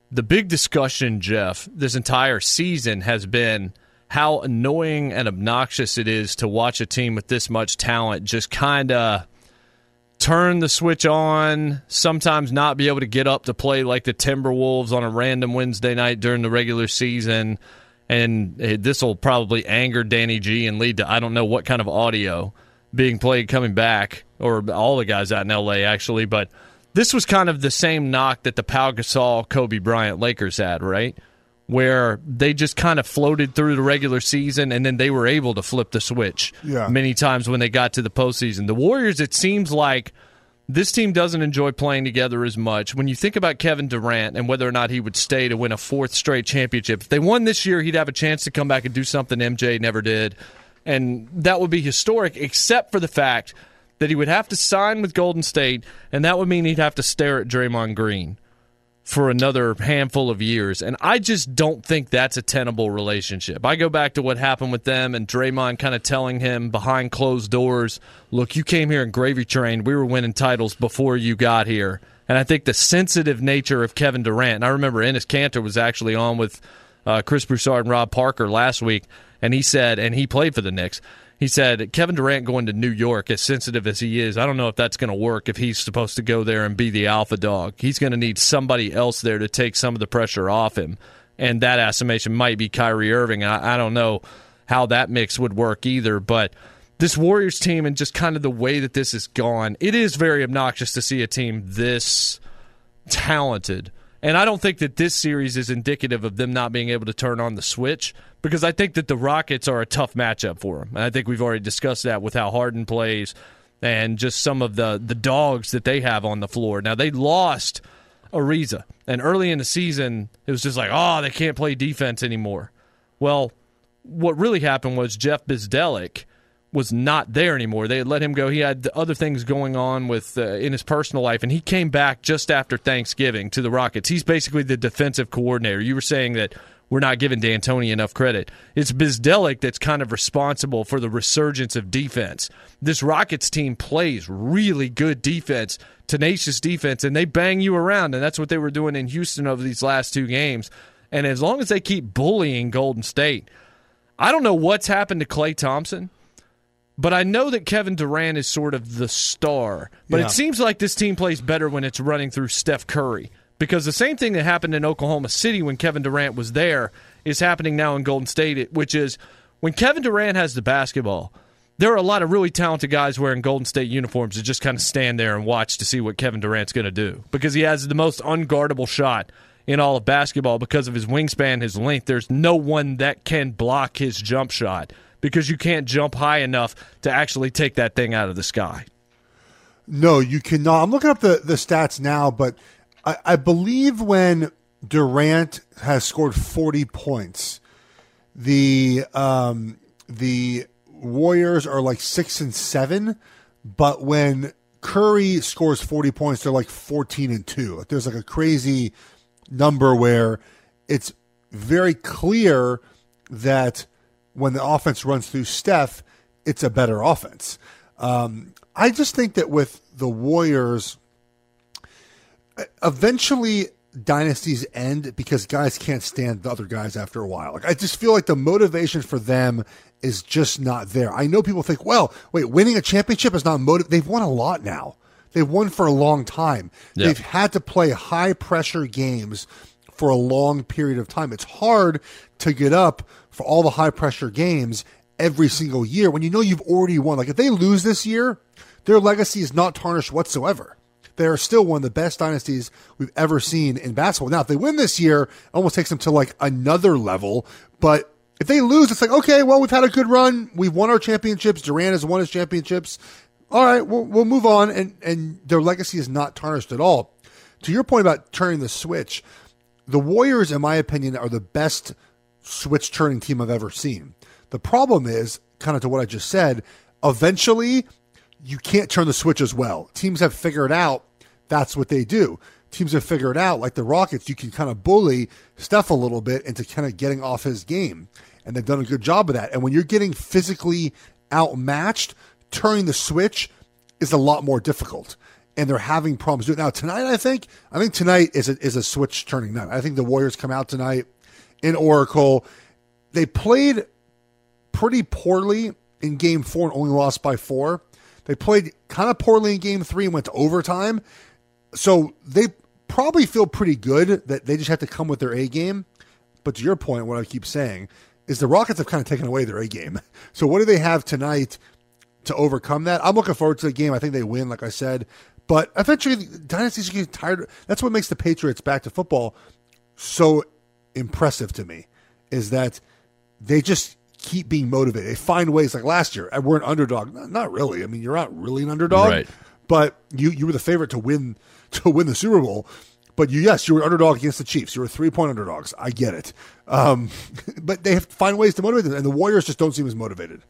The big discussion, Jeff, this entire season has been how annoying and obnoxious it is to watch a team with this much talent just kind of turn the switch on, sometimes not be able to get up to play like the Timberwolves on a random Wednesday night during the regular season. And this will probably anger Danny G and lead to I don't know what kind of audio being played coming back, or all the guys out in LA actually. But this was kind of the same knock that the Pau Gasol, Kobe Bryant Lakers had, right? Where they just kind of floated through the regular season and then they were able to flip the switch Yeah. many times when they got to the postseason. The Warriors, it seems like this team doesn't enjoy playing together as much. When you think about Kevin Durant and whether or not he would stay to win a fourth straight championship, if they won this year, he'd have a chance to come back and do something MJ never did. And that would be historic, except for the fact that he would have to sign with Golden State, and that would mean he'd have to stare at Draymond Green for another handful of years. And I just don't think that's a tenable relationship. I go back to what happened with them and Draymond kind of telling him behind closed doors, look, you came here in gravy train. We were winning titles before you got here. And I think the sensitive nature of Kevin Durant, I remember Enes Kanter was actually on with uh, Chris Broussard and Rob Parker last week, and he said, and he played for the Knicks. He said Kevin Durant going to New York, as sensitive as he is, I don't know if that's going to work if he's supposed to go there and be the alpha dog. He's going to need somebody else there to take some of the pressure off him, and that estimation might be Kyrie Irving. I, I don't know how that mix would work either, but this Warriors team and just kind of the way that this has gone, it is very obnoxious to see a team this talented. And I don't think that this series is indicative of them not being able to turn on the switch because I think that the Rockets are a tough matchup for them. And I think we've already discussed that with how Harden plays and just some of the the dogs that they have on the floor. Now they lost Ariza, and early in the season it was just like, oh, they can't play defense anymore. Well, what really happened was Jeff Bzdelik was not there anymore. They had let him go. He had other things going on with uh, in his personal life, and he came back just after Thanksgiving to the Rockets. He's basically the defensive coordinator. You were saying that we're not giving D'Antoni enough credit. It's Bzdelik that's kind of responsible for the resurgence of defense. This Rockets team plays really good defense, tenacious defense, and they bang you around, and that's what they were doing in Houston over these last two games. And as long as they keep bullying Golden State, I don't know what's happened to Klay Thompson. But I know that Kevin Durant is sort of the star. But Yeah. it seems like this team plays better when it's running through Steph Curry. Because the same thing that happened in Oklahoma City when Kevin Durant was there is happening now in Golden State, which is when Kevin Durant has the basketball, there are a lot of really talented guys wearing Golden State uniforms that just kind of stand there and watch to see what Kevin Durant's going to do. Because he has the most unguardable shot in all of basketball because of his wingspan, his length. There's no one that can block his jump shot because you can't jump high enough to actually take that thing out of the sky. No, you cannot. I'm looking up the, the stats now, but I, I believe when Durant has scored 40 points, the um, the Warriors are like six and seven, but when Curry scores 40 points, they're like 14 and two. There's like a crazy number where it's very clear that when the offense runs through Steph, it's a better offense. Um, I just think that with the Warriors, eventually dynasties end because guys can't stand the other guys after a while. Like I just feel like the motivation for them is just not there. I know people think, well, wait, winning a championship is not motive. They've won a lot now. They've won for a long time. Yeah. They've had to play high pressure games for a long period of time. It's hard to get up for all the high pressure games every single year when you know you've already won. Like if they lose this year, their legacy is not tarnished whatsoever. They're still one of the best dynasties we've ever seen in basketball. Now, if they win this year, it almost takes them to like another level. But if they lose, it's like, okay, well, we've had a good run. We've won our championships. Durant has won his championships. All right, we'll, we'll move on. And, and their legacy is not tarnished at all. To your point about turning the switch, the Warriors, in my opinion, are the best switch turning team I've ever seen. The problem is, kind of to what I just said, eventually you can't turn the switch as well. Teams have figured out that's what they do. Teams have figured out, like the Rockets, you can kind of bully Steph a little bit into kind of getting off his game. And they've done a good job of that. And when you're getting physically outmatched, turning the switch is a lot more difficult. And they're having problems doing it. Now, tonight, I think, I think tonight is a, is a switch turning night. I think the Warriors come out tonight in Oracle. They played pretty poorly in game four and only lost by four. They played kind of poorly in game three and went to overtime. So they probably feel pretty good that they just have to come with their A game. But to your point, what I keep saying is the Rockets have kind of taken away their A game. So what do they have tonight to overcome that? I'm looking forward to the game. I think they win, like I said. But eventually, dynasties get tired. That's what makes the Patriots back to football so impressive to me is that they just keep being motivated. They find ways like last year. We're an underdog. Not, really. I mean, you're not really an underdog, Right. but you you were the favorite to win to win the Super Bowl. But you, yes, you were underdog against the Chiefs. You were three point underdogs. I get it. Um, but they have to find ways to motivate them, and the Warriors just don't seem as motivated.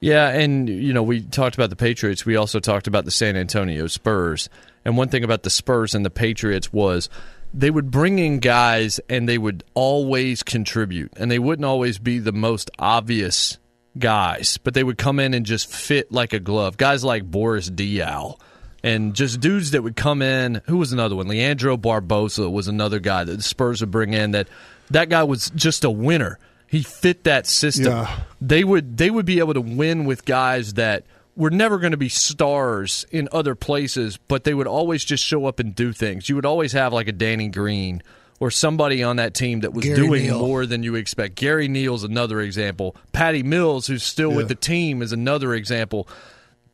Yeah, and you know, we talked about the Patriots. We also talked about the San Antonio Spurs. And one thing about the Spurs and the Patriots was they would bring in guys and they would always contribute. And they wouldn't always be the most obvious guys, but they would come in and just fit like a glove. Guys like Boris Diaw and just dudes that would come in. Who was another one? Leandro Barbosa was another guy that the Spurs would bring in. That that guy was just a winner. He fit that system. Yeah. They would they would be able to win with guys that were never going to be stars in other places, but they would always just show up and do things. You would always have like a Danny Green or somebody on that team that was Gary doing Neal. more than you expect. Gary Neal's another example. Patty Mills, who's still Yeah. with the team, is another example.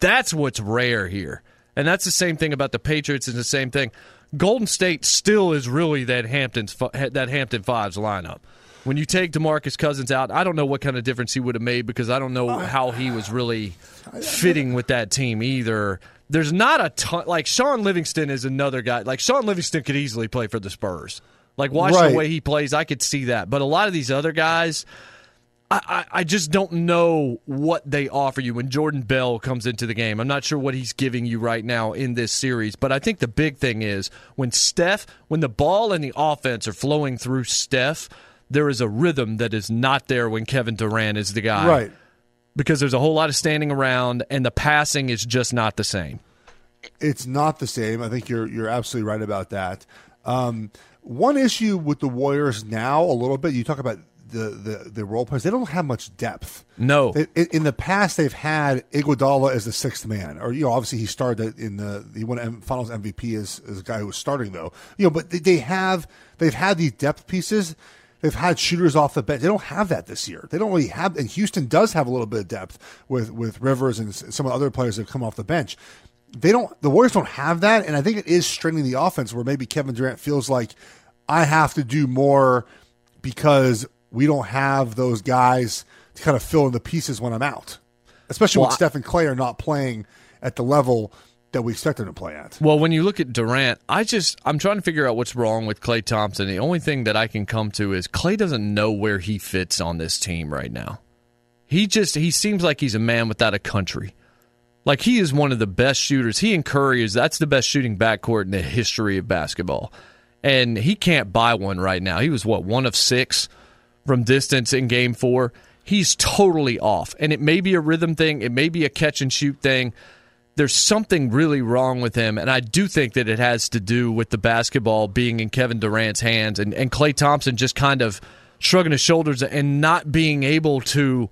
That's what's rare here. And that's the same thing about the Patriots is the same thing. Golden State still is really that Hamptons that Hampton Fives lineup. When you take DeMarcus Cousins out, I don't know what kind of difference he would have made because I don't know ah. how he was really fitting with that team either. There's not a ton like Shaun Livingston is another guy. Like Shaun Livingston could easily play for the Spurs. Like watch Right. the way he plays, I could see that. But a lot of these other guys, I, I, I just don't know what they offer you when Jordan Bell comes into the game. I'm not sure what he's giving you right now in this series, but I think the big thing is when Steph, when the ball and the offense are flowing through Steph, there is a rhythm that is not there when Kevin Durant is the guy. Right. Because there's a whole lot of standing around and the passing is just not the same. It's not the same. I think you're you're absolutely right about that. Um, one issue with the Warriors now, a little bit. You talk about the the, the role players; they don't have much depth. No. They, in, in the past, they've had Iguodala as the sixth man, or you know, obviously he started in the he won M- Finals MVP as, as a guy who was starting though. You know, but they, they have they've had these depth pieces. They've had shooters off the bench. They don't have that this year. They don't really have, and Houston does have a little bit of depth with with Rivers and some of the other players that have come off the bench. They don't. The Warriors don't have that, and I think it is straining the offense. Where maybe Kevin Durant feels like I have to do more because we don't have those guys to kind of fill in the pieces when I'm out. Especially Well, when I- Steph and Klay are not playing at the level that we expect them to play at. Well, when you look at Durant, I just I'm trying to figure out what's wrong with Klay Thompson. The only thing that I can come to is Klay doesn't know where he fits on this team right now. He just he seems like he's a man without a country. Like he is one of the best shooters. He and Curry is that's the best shooting backcourt in the history of basketball. And he can't buy one right now. He was what, one of six from distance in game four. He's totally off. And it may be a rhythm thing, it may be a catch and shoot thing there's something really wrong with him, and I do think that it has to do with the basketball being in Kevin Durant's hands and, and Klay Thompson just kind of shrugging his shoulders and not being able to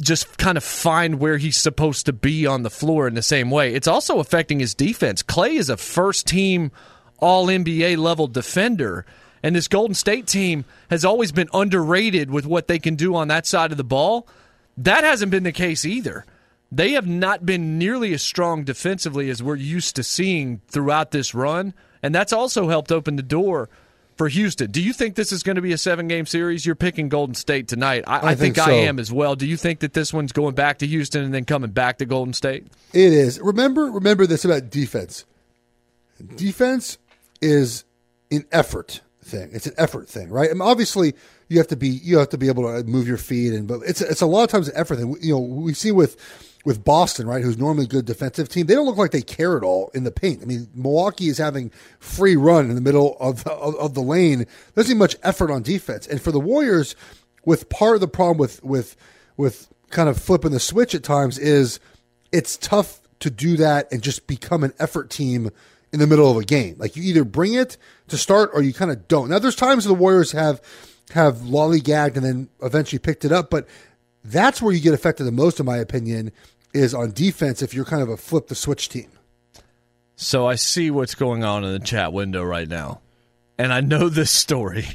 just kind of find where he's supposed to be on the floor in the same way. It's also affecting his defense. Klay is a first team all NBA level defender. And this Golden State team has always been underrated with what they can do on that side of the ball. That hasn't been the case either. They have not been nearly as strong defensively as we're used to seeing throughout this run. And that's also helped open the door for Houston. Do you think this is going to be a seven game series? You're picking Golden State tonight. I, I, I think, think so. I am as well. Do you think that this one's going back to Houston and then coming back to Golden State? It is. Remember, remember this about defense. Defense is an effort thing. It's an effort thing, right? I mean, obviously, you have to be you have to be able to move your feet, and but it's it's a lot of times an effort thing. You know, we see with with Boston, right, who's normally a good defensive team, they don't look like they care at all in the paint. I mean, Milwaukee is having free run in the middle of the, of, of the lane. Doesn't much effort on defense, and for the Warriors, with part of the problem with with with kind of flipping the switch at times is it's tough to do that and just become an effort team in the middle of a game. Like you either bring it to start or you kind of don't. Now there's times the Warriors have have lollygagged and then eventually picked it up, but that's where you get affected the most, in my opinion, is on defense if you're kind of a flip the switch team. So I see what's going on in the chat window right now. And I know this story.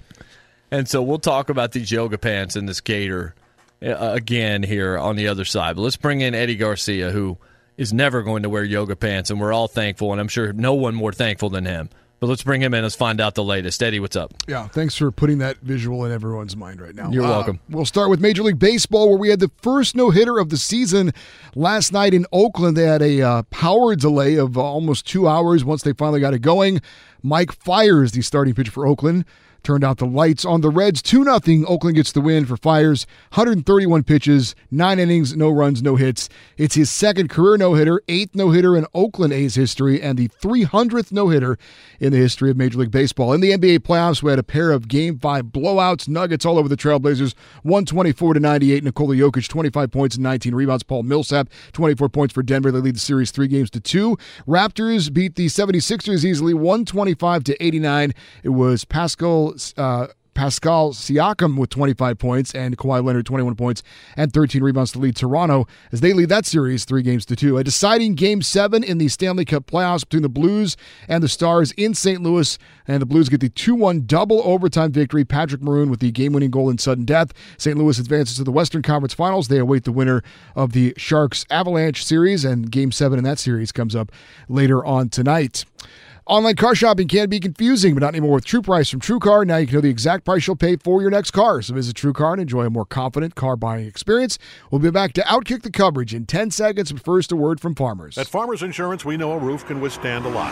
And so we'll talk about these yoga pants and this gator uh, again here on the other side. But let's bring in Eddie Garcia, who is never going to wear yoga pants, and we're all thankful, and I'm sure no one more thankful than him. But let's bring him in. Let's find out the latest. Eddie, what's up? Yeah, thanks for putting that visual in everyone's mind right now. You're Uh, welcome. We'll start with Major League Baseball, where we had the first no hitter of the season last night in Oakland. They had a uh, power delay of uh, almost two hours once they finally got it going. Mike Fiers, the starting pitcher for Oakland, turned out the lights on the Reds 2 0. Oakland gets the win for Fiers. 131 pitches, nine innings, no runs, no hits. It's his second career no hitter, eighth no hitter in Oakland A's history, and the 300th no hitter in the history of Major League Baseball. In the NBA playoffs, we had a pair of Game 5 blowouts, Nuggets all over the Trailblazers, 124 to 98. Nikola Jokic, 25 points and 19 rebounds. Paul Millsap, 24 points for Denver. They lead the series three games to two. Raptors beat the 76ers easily, 125 to 89. It was Pascal uh, Pascal Siakam with 25 points and Kawhi Leonard 21 points and 13 rebounds to lead Toronto as they lead that series three games to two. A deciding game seven in the Stanley Cup playoffs between the Blues and the Stars in St. Louis, and the Blues get the 2-1 double overtime victory. Patrick Maroon with the game-winning goal in sudden death. St. Louis advances to the Western Conference Finals. They await the winner of the Sharks Avalanche series, and game seven in that series comes up later on tonight. Online car shopping can be confusing, but not anymore with True Price from True Car. Now you can know the exact price you'll pay for your next car. So visit True Car and enjoy a more confident car buying experience. We'll be back to outkick the coverage in 10 seconds, but first a word from farmers. At Farmers Insurance, we know a roof can withstand a lot.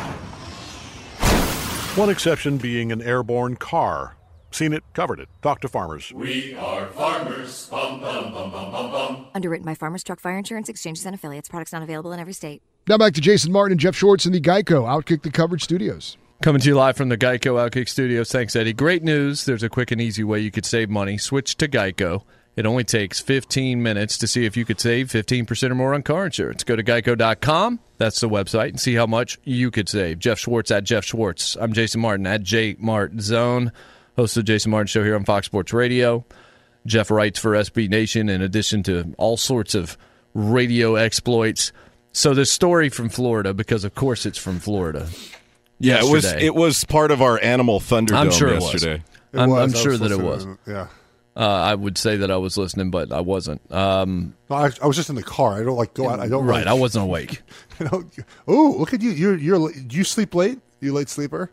One exception being an airborne car. Seen it, covered it. Talk to farmers. We are farmers. Bum, bum, bum, bum, bum, bum. Underwritten by Farmers Truck Fire Insurance Exchanges and Affiliates. Products not available in every state. Now back to Jason Martin and Jeff Schwartz in the Geico Outkick the Coverage studios. Coming to you live from the Geico Outkick Studios. Thanks, Eddie. Great news. There's a quick and easy way you could save money. Switch to Geico. It only takes 15 minutes to see if you could save 15% or more on car insurance. Go to geico.com. That's the website and see how much you could save. Jeff Schwartz at Jeff Schwartz. I'm Jason Martin at J Mart Zone, host of the Jason Martin Show here on Fox Sports Radio. Jeff writes for SB Nation in addition to all sorts of radio exploits. So this story from Florida, because of course it's from Florida. Yeah, it was it was part of our Animal Thunderdome I'm sure it was. yesterday. I'm, was. I'm sure that it was. to yeah. Uh, I would say that I was listening, but I wasn't. Um, No, I, I was just in the car. I don't like go out. I don't right. Like, I wasn't awake. Oh, look at you! You're you're you sleep late? You late sleeper?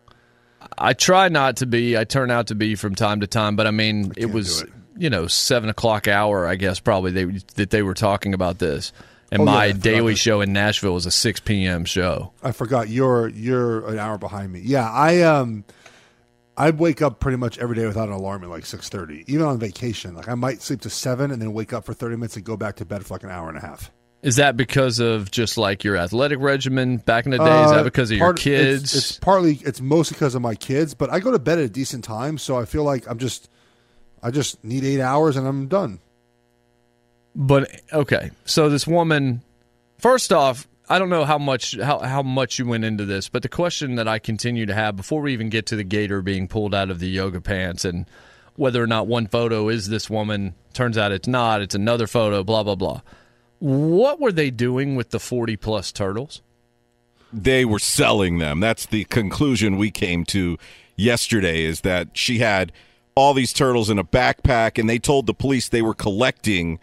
I try not to be. I turn out to be from time to time, but I mean, it was you know seven o'clock hour. I guess probably they that they were talking about this, and Oh, my I forgot daily show in Nashville was a six p.m. show. I forgot you're you're an hour behind me. Yeah, I um I wake up pretty much every day without an alarm at like six thirty. Even on vacation, like I might sleep to seven and then wake up for thirty minutes and go back to bed for like an hour and a half. Is that because of just like your athletic regimen back in the day? Is Uh, that because of your part- kids? It's, it's partly it's mostly because of my kids, but I go to bed at a decent time, so I feel like I'm just I just need eight hours and I'm done. But okay, so this woman, first off, I don't know how much how, how much you went into this, but the question that I continue to have before we even get to the gator being pulled out of the yoga pants and whether or not one photo is this woman, turns out it's not, it's another photo, blah blah blah. What were they doing with the 40 plus turtles? They were selling them. That's the conclusion we came to yesterday is that she had all these turtles in a backpack and they told the police they were collecting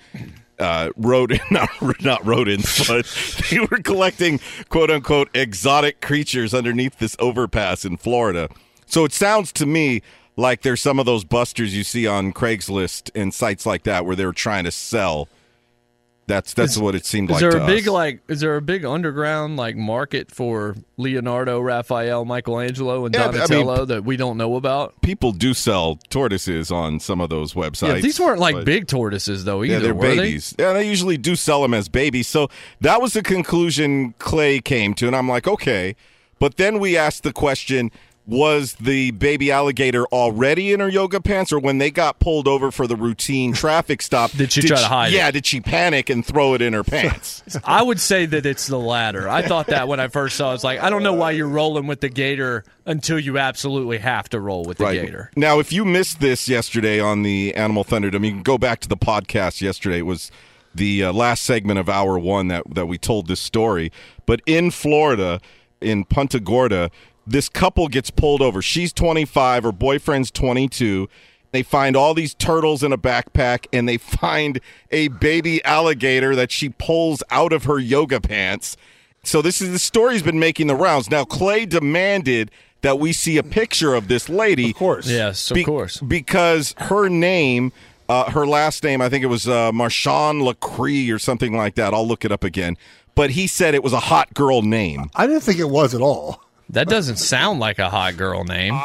uh, rodent, not, not rodents, but they were collecting quote unquote exotic creatures underneath this overpass in Florida. So it sounds to me like there's some of those busters you see on Craigslist and sites like that where they're trying to sell. That's that's Is- what it seemed Is like. there to a big us. like? Is there a big underground like market for Leonardo, Raphael, Michelangelo, and Yeah, but I mean, Donatello that we don't know about? People do sell tortoises on some of those websites. Yeah, these weren't like but- big tortoises though. Either yeah, they're were they? babies. Yeah, they usually do sell them as babies. So that was the conclusion Clay came to, and I'm like, okay. But then we asked the question: Was the baby alligator already in her yoga pants, or when they got pulled over for the routine traffic stop, Did she try to hide it? Yeah, did she panic and throw it in her pants? I would say that it's the latter. I thought that when I first saw it. It's like, I don't know why you're rolling with the gator until you absolutely have to roll with the gator. Now, if you missed this yesterday on the Animal Thunderdome, you can go back to the podcast yesterday. It was the uh, last segment of hour one that, that we told this story. But in Florida, in Punta Gorda, this couple gets pulled over. She's 25, her boyfriend's 22. They find all these turtles in a backpack and they find a baby alligator that she pulls out of her yoga pants. So this is the story's been making the rounds. Now Clay demanded that we see a picture of this lady. Of course. Yes, of course. Because her name, uh, her last name, I think it was uh, Marshawn Lacree or something like that. I'll look it up again. But he said it was a hot girl name. I didn't think it was at all. That doesn't sound like a hot girl name.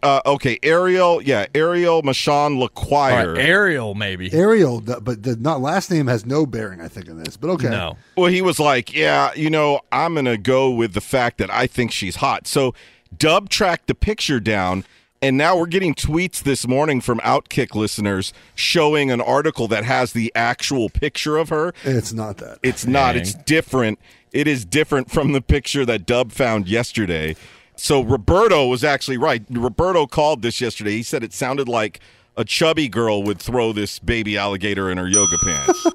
Uh, okay, Ariel, yeah, Ariel Marshawn Laquire. Or Ariel, maybe. Ariel, but the not last name has no bearing, I think, in this. But okay. No. Well, he was like, yeah, you know, I'm going to go with the fact that I think she's hot. So Dub tracked the picture down, and now we're getting tweets this morning from Outkick listeners showing an article that has the actual picture of her. It's not that. It's not. It's different. It is different from the picture that Dub found yesterday. So Roberto was actually right. Roberto called this yesterday. He said it sounded like a chubby girl would throw this baby alligator in her yoga pants.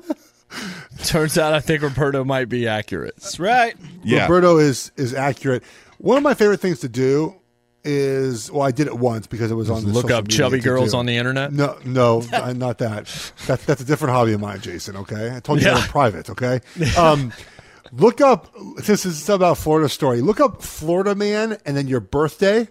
Turns out I think Roberto might be accurate. That's right. Yeah. Roberto is is accurate. One of my favorite things to do is well, I did it once because it was on the Look social up media chubby girls do. on the internet? No, no, not that. That that's a different hobby of mine, Jason. Okay, I told you that in private. Okay, um, look up. since This is about Florida story. Look up Florida man and then your birthday.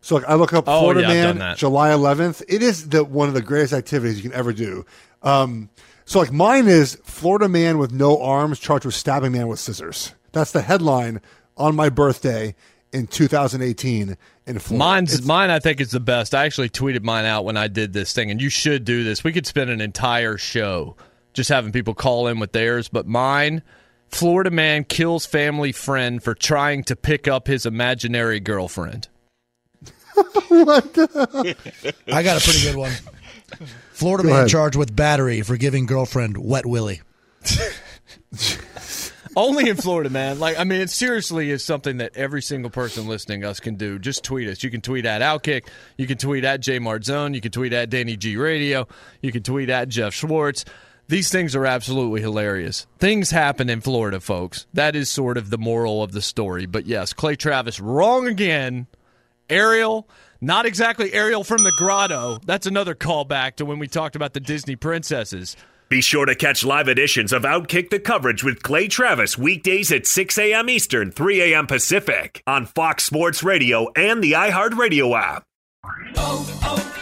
So like, I look up Oh, Florida yeah, man. July 11th. It is the one of the greatest activities you can ever do. Um, so like mine is Florida man with no arms charged with stabbing man with scissors. That's the headline on my birthday in 2018 in Florida. Mine's mine. I think is the best. I actually tweeted mine out when I did this thing, and you should do this. We could spend an entire show just having people call in with theirs, but mine. Florida man kills family friend for trying to pick up his imaginary girlfriend. What? The- I got a pretty good one. Florida Go man ahead. charged with battery for giving girlfriend wet willy. Only in Florida, man. Like, I mean, it seriously is something that every single person listening to us can do. Just tweet us. You can tweet at Outkick. You can tweet at J Mart Zone. You can tweet at Danny G Radio. You can tweet at Jeff Schwartz. These things are absolutely hilarious. Things happen in Florida, folks. That is sort of the moral of the story. But yes, Clay Travis wrong again. Ariel, not exactly Ariel from the Grotto. That's another callback to when we talked about the Disney princesses. Be sure to catch live editions of Outkick the Coverage with Clay Travis weekdays at 6 a.m. Eastern, 3 a.m. Pacific on Fox Sports Radio and the iHeartRadio app. Oh, oh,